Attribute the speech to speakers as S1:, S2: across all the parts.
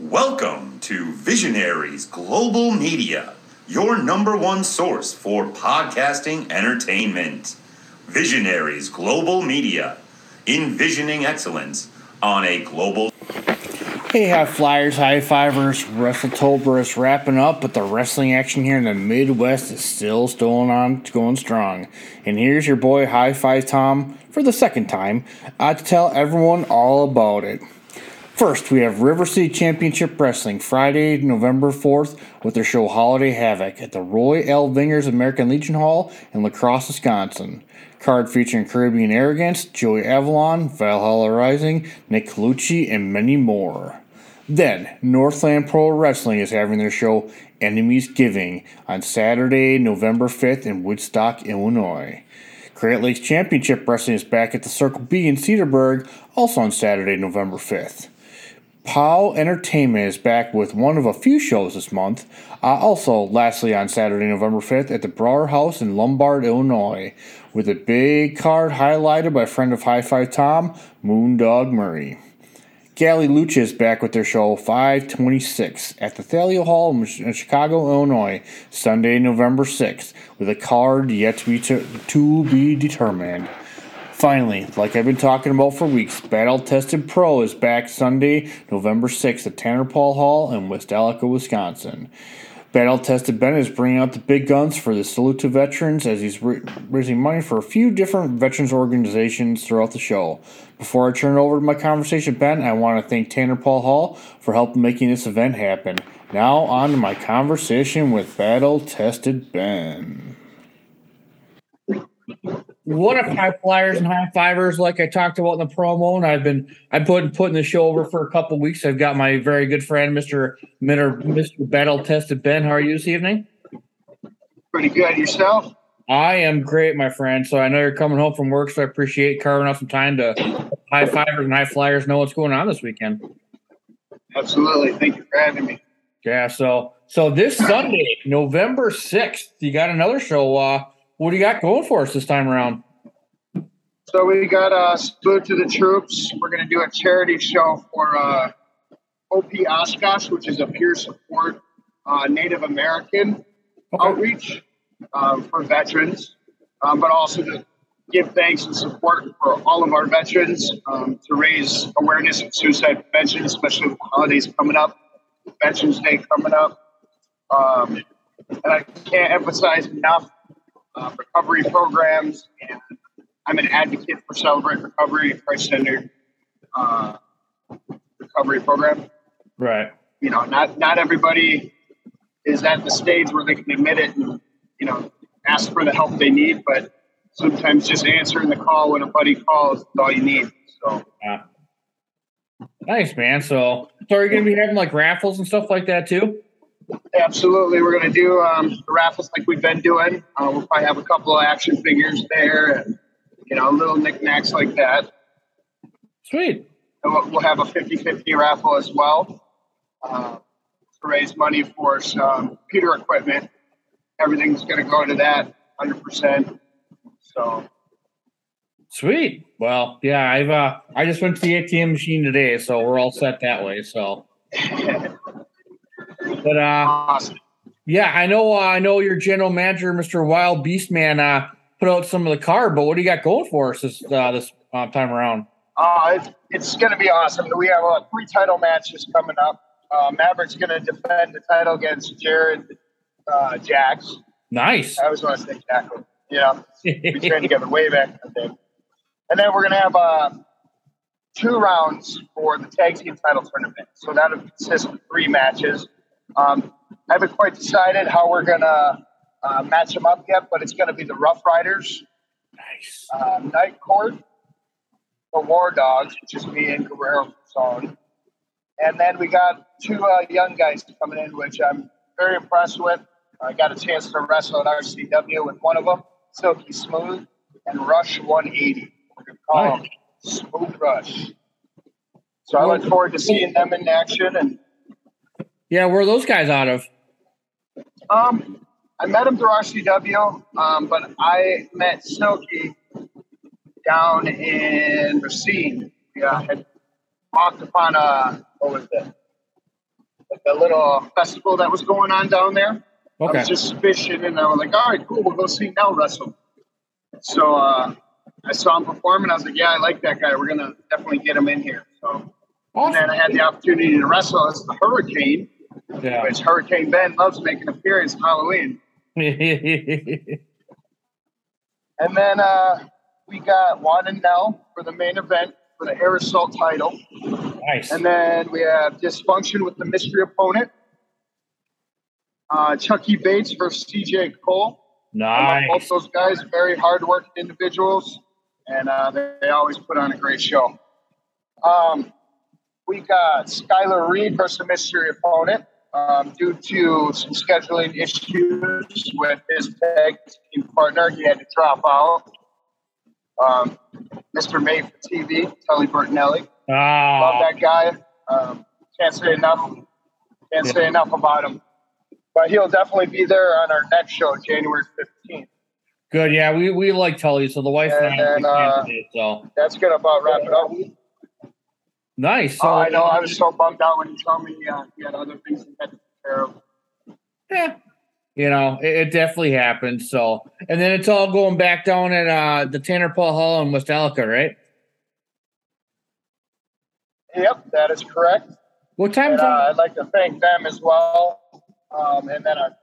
S1: Welcome to Visionaries Global Media, your number one source for podcasting entertainment. Visionaries Global Media, envisioning excellence on a global.
S2: Hey, high flyers, high fivers, WrestleTober wrapping up, but the wrestling action here in the Midwest is still going on, going strong. And here's your boy High Five Tom for the second time uh, to tell everyone all about it. First, we have River City Championship Wrestling Friday, November 4th, with their show Holiday Havoc at the Roy L. Vingers American Legion Hall in La Crosse, Wisconsin. Card featuring Caribbean Arrogance, Joey Avalon, Valhalla Rising, Nick Colucci, and many more. Then, Northland Pro Wrestling is having their show Enemies Giving on Saturday, November 5th in Woodstock, Illinois. Great Lakes Championship Wrestling is back at the Circle B in Cedarburg, also on Saturday, November 5th. POW Entertainment is back with one of a few shows this month. Uh, also, lastly, on Saturday, November 5th, at the Brauer House in Lombard, Illinois, with a big card highlighted by friend of High Five Tom, Moondog Murray. Galli Lucha is back with their show 526 at the Thalia Hall in Chicago, Illinois, Sunday, November 6th, with a card yet to be, to, to be determined. Finally, like I've been talking about for weeks, Battle Tested Pro is back Sunday, November 6th at Tanner Paul Hall in West Allis, Wisconsin. Battle Tested Ben is bringing out the big guns for the Salute to Veterans as he's raising money for a few different veterans organizations throughout the show. Before I turn it over to my conversation Ben, I want to thank Tanner Paul Hall for helping making this event happen. Now on to my conversation with Battle Tested Ben. What up, high flyers and high fivers? Like I talked about in the promo, and I've been I've put putting the show over for a couple weeks. I've got my very good friend, Mister Mister Mr. Battle Tested Ben. How are you this evening?
S3: Pretty good. Yourself?
S2: I am great, my friend. So I know you're coming home from work, so I appreciate carving out some time to high fivers and high flyers know what's going on this weekend.
S3: Absolutely. Thank you for having me.
S2: Yeah. So so this Sunday, November sixth, you got another show. Uh, what do you got going for us this time around?
S3: So we got a uh, Salute to the Troops. We're going to do a charity show for uh, OP Oshkosh, which is a peer support uh, Native American okay. outreach um, for veterans, um, but also to give thanks and support for all of our veterans um, to raise awareness of suicide prevention, especially with the holidays coming up, Veterans Day coming up. Um, and I can't emphasize enough uh, recovery programs, and I'm an advocate for Celebrate Recovery, Christ Centered uh, recovery program.
S2: Right.
S3: You know, not not everybody is at the stage where they can admit it and you know ask for the help they need, but sometimes just answering the call when a buddy calls is all you need. So. Yeah.
S2: Nice man. So, so are you going to be having like raffles and stuff like that too?
S3: Absolutely. We're going to do um, raffles like we've been doing. Uh, we'll probably have a couple of action figures there and, you know, little knickknacks like that.
S2: Sweet.
S3: And we'll, we'll have a 50 50 raffle as well uh, to raise money for some computer equipment. Everything's going to go to that 100%. So.
S2: Sweet. Well, yeah, I've uh, I just went to the ATM machine today, so we're all set that way. So But uh, yeah, I know. Uh, I know your general manager, Mr. Wild Beastman, uh, put out some of the card. But what do you got going for us this uh, this uh, time around?
S3: Uh, it's, it's going to be awesome. We have uh, three title matches coming up. Uh, Maverick's going to defend the title against Jared uh, Jacks.
S2: Nice.
S3: I always want to say Jack. Yeah, we trained together way back, I think. And then we're going to have uh, two rounds for the tag team title tournament. So that'll consist of three matches. Um, I haven't quite decided how we're going to uh, match them up yet, but it's going to be the Rough Riders,
S2: nice.
S3: uh, Night Court, the War Dogs, which is me and Guerrero Zone. And then we got two uh, young guys coming in, which I'm very impressed with. I got a chance to wrestle at RCW with one of them, Silky Smooth, and Rush 180. We're going to call nice. them Smooth Rush. So I look forward to seeing them in action and
S2: yeah, where are those guys out of?
S3: Um, I met him through RCW, um, but I met Silky down in Racine. Yeah, had walked upon a what was it? the little festival that was going on down there.
S4: Okay.
S3: I was just fishing, and I was like, all right, cool, we'll go see Nell wrestle. So uh, I saw him perform, and I was like, yeah, I like that guy. We're gonna definitely get him in here. So and then I had the opportunity to wrestle as the Hurricane,
S4: Yeah.
S3: which Hurricane Ben loves making an appearance on Halloween. And then uh, we got Juan and Nell for the main event for the Air Assault title.
S4: nice.
S3: And then we have Dysfunction with the mystery opponent. Uh, Chucky Bates versus CJ Cole.
S4: Nice.
S3: both those guys, very hard-working individuals, and uh, they, they always put on a great show. Um, we got Skylar Reed versus a mystery opponent. Um, due to some scheduling issues with his tag team partner, he had to drop out. Um, Mr. Made for TV, Tully Bertinelli. Love
S4: Ah,
S3: that guy. Um, can't say enough. Can't say enough about him. But he'll definitely be there on our next show, January 15th.
S4: good. Yeah, we, we like Tully, so the wife and,
S3: And
S4: I we
S3: uh,
S4: it, so
S3: That's going to about wrap it up.
S4: Nice. So
S3: Oh, I know. I was so bummed out when he told me uh, he had other things he had to take care of.
S4: Yeah. You know, it, it definitely happened. So, and then it's all going back down at uh, the Tanner Paul Hall in West Ellicott, right?
S3: Yep, that is correct.
S4: What time
S3: And uh. I'd like to thank them as well. Um, and then our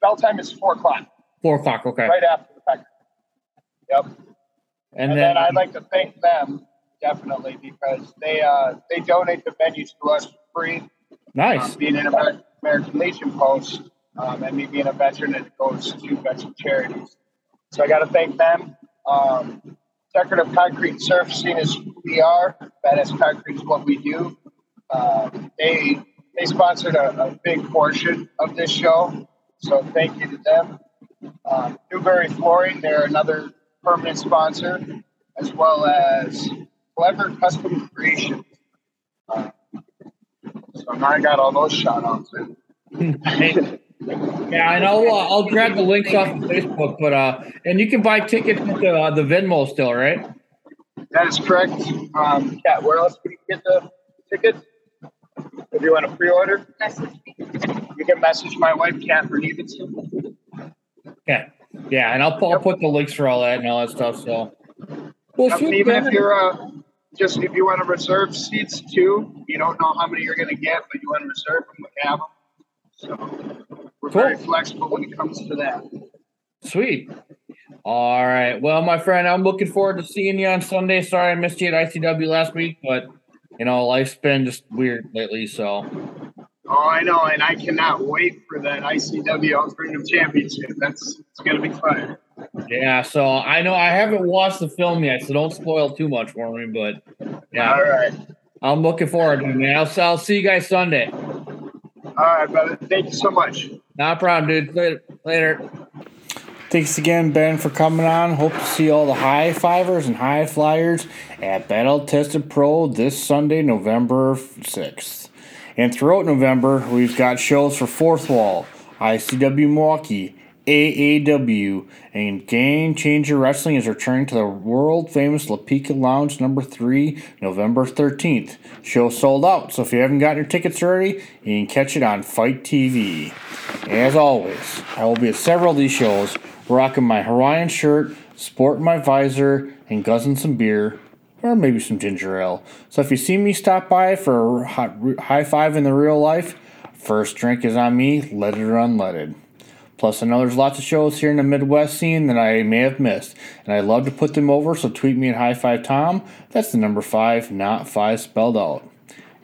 S3: bell time is 4 o'clock,
S4: Four o'clock. Okay.
S3: right after the fact. Yep.
S4: And,
S3: And,
S4: then,
S3: then I'd like to thank them definitely because they uh, they donate the venues to us for free.
S4: nice.
S3: Um, being an American Legion post um, and me being a veteran, it goes to veteran charities. So I got to thank them. Um, Decorative Concrete Surfacing is who we are. Badass Concrete is what we do. Uh, they they sponsored a, a big portion of this show, so thank you to them. Um, Newberry Flooring, they're another permanent sponsor, as well as Clever Custom Creations. Uh, so now I got all those shout outs in.
S4: Hey, yeah, and I'll uh, I'll grab the links off of Facebook, but uh, and you can buy tickets at the uh, the Venmo still, right?
S3: That is correct. Um, yeah, where else can you get the tickets? If you want to pre-order, you can message my wife, Catherine Evenson.
S4: Yeah, yeah, and I'll, I'll put the links for all that and all that stuff. So, well,
S3: Yep, even if you're uh, just if you want to reserve seats too, you don't know how many you're going to get, but you want to reserve them, we have them. So we're
S4: Cool.
S3: very flexible when it comes to that.
S4: Sweet. All right. Well, my friend, I'm looking forward to seeing you on Sunday. Sorry I missed you at ICW last week, but you know, life's been just weird lately. So,
S3: Oh, I know, and I cannot wait for that ICW Alternative Championship. That's it's going to be fun.
S4: Yeah. So I know I haven't watched the film yet, so don't spoil too much for me. But yeah,
S3: All right,
S4: I'm looking forward to it, man. I'll, I'll see you guys Sunday.
S3: all right, brother. Thank you so much.
S4: Not a problem, dude. Later. Later.
S2: Thanks again, Ben, for coming on. Hope to see all the high fivers and high flyers at Battle Tested Pro this Sunday, November 6th. And throughout November, we've got shows for Fourth Wall, ICW Milwaukee, AAW, and Game Changer Wrestling is returning to the world famous La Lapika Lounge number 3, November 13th. Show sold out, so if you haven't gotten your tickets already, you can catch it on FITE TV. As always, I will be at several of these shows, rocking my Hawaiian shirt, sporting my visor, and guzzling some beer, or maybe some ginger ale. So if you see me stop by for a hi- high five in the real life, first drink is on me, leaded or unleaded. Plus, I know there's lots of shows here in the Midwest scene that I may have missed, and I'd love to put them over, so tweet me at High Five Tom. That's the number five, not five spelled out.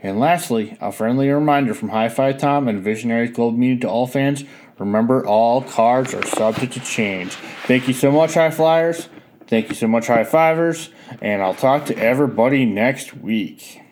S2: And lastly, a friendly reminder from High Five Tom and Visionary Global Media to all fans remember, all cards are subject to change. Thank you so much, High Flyers. Thank you so much, High Fivers. And I'll talk to everybody next week.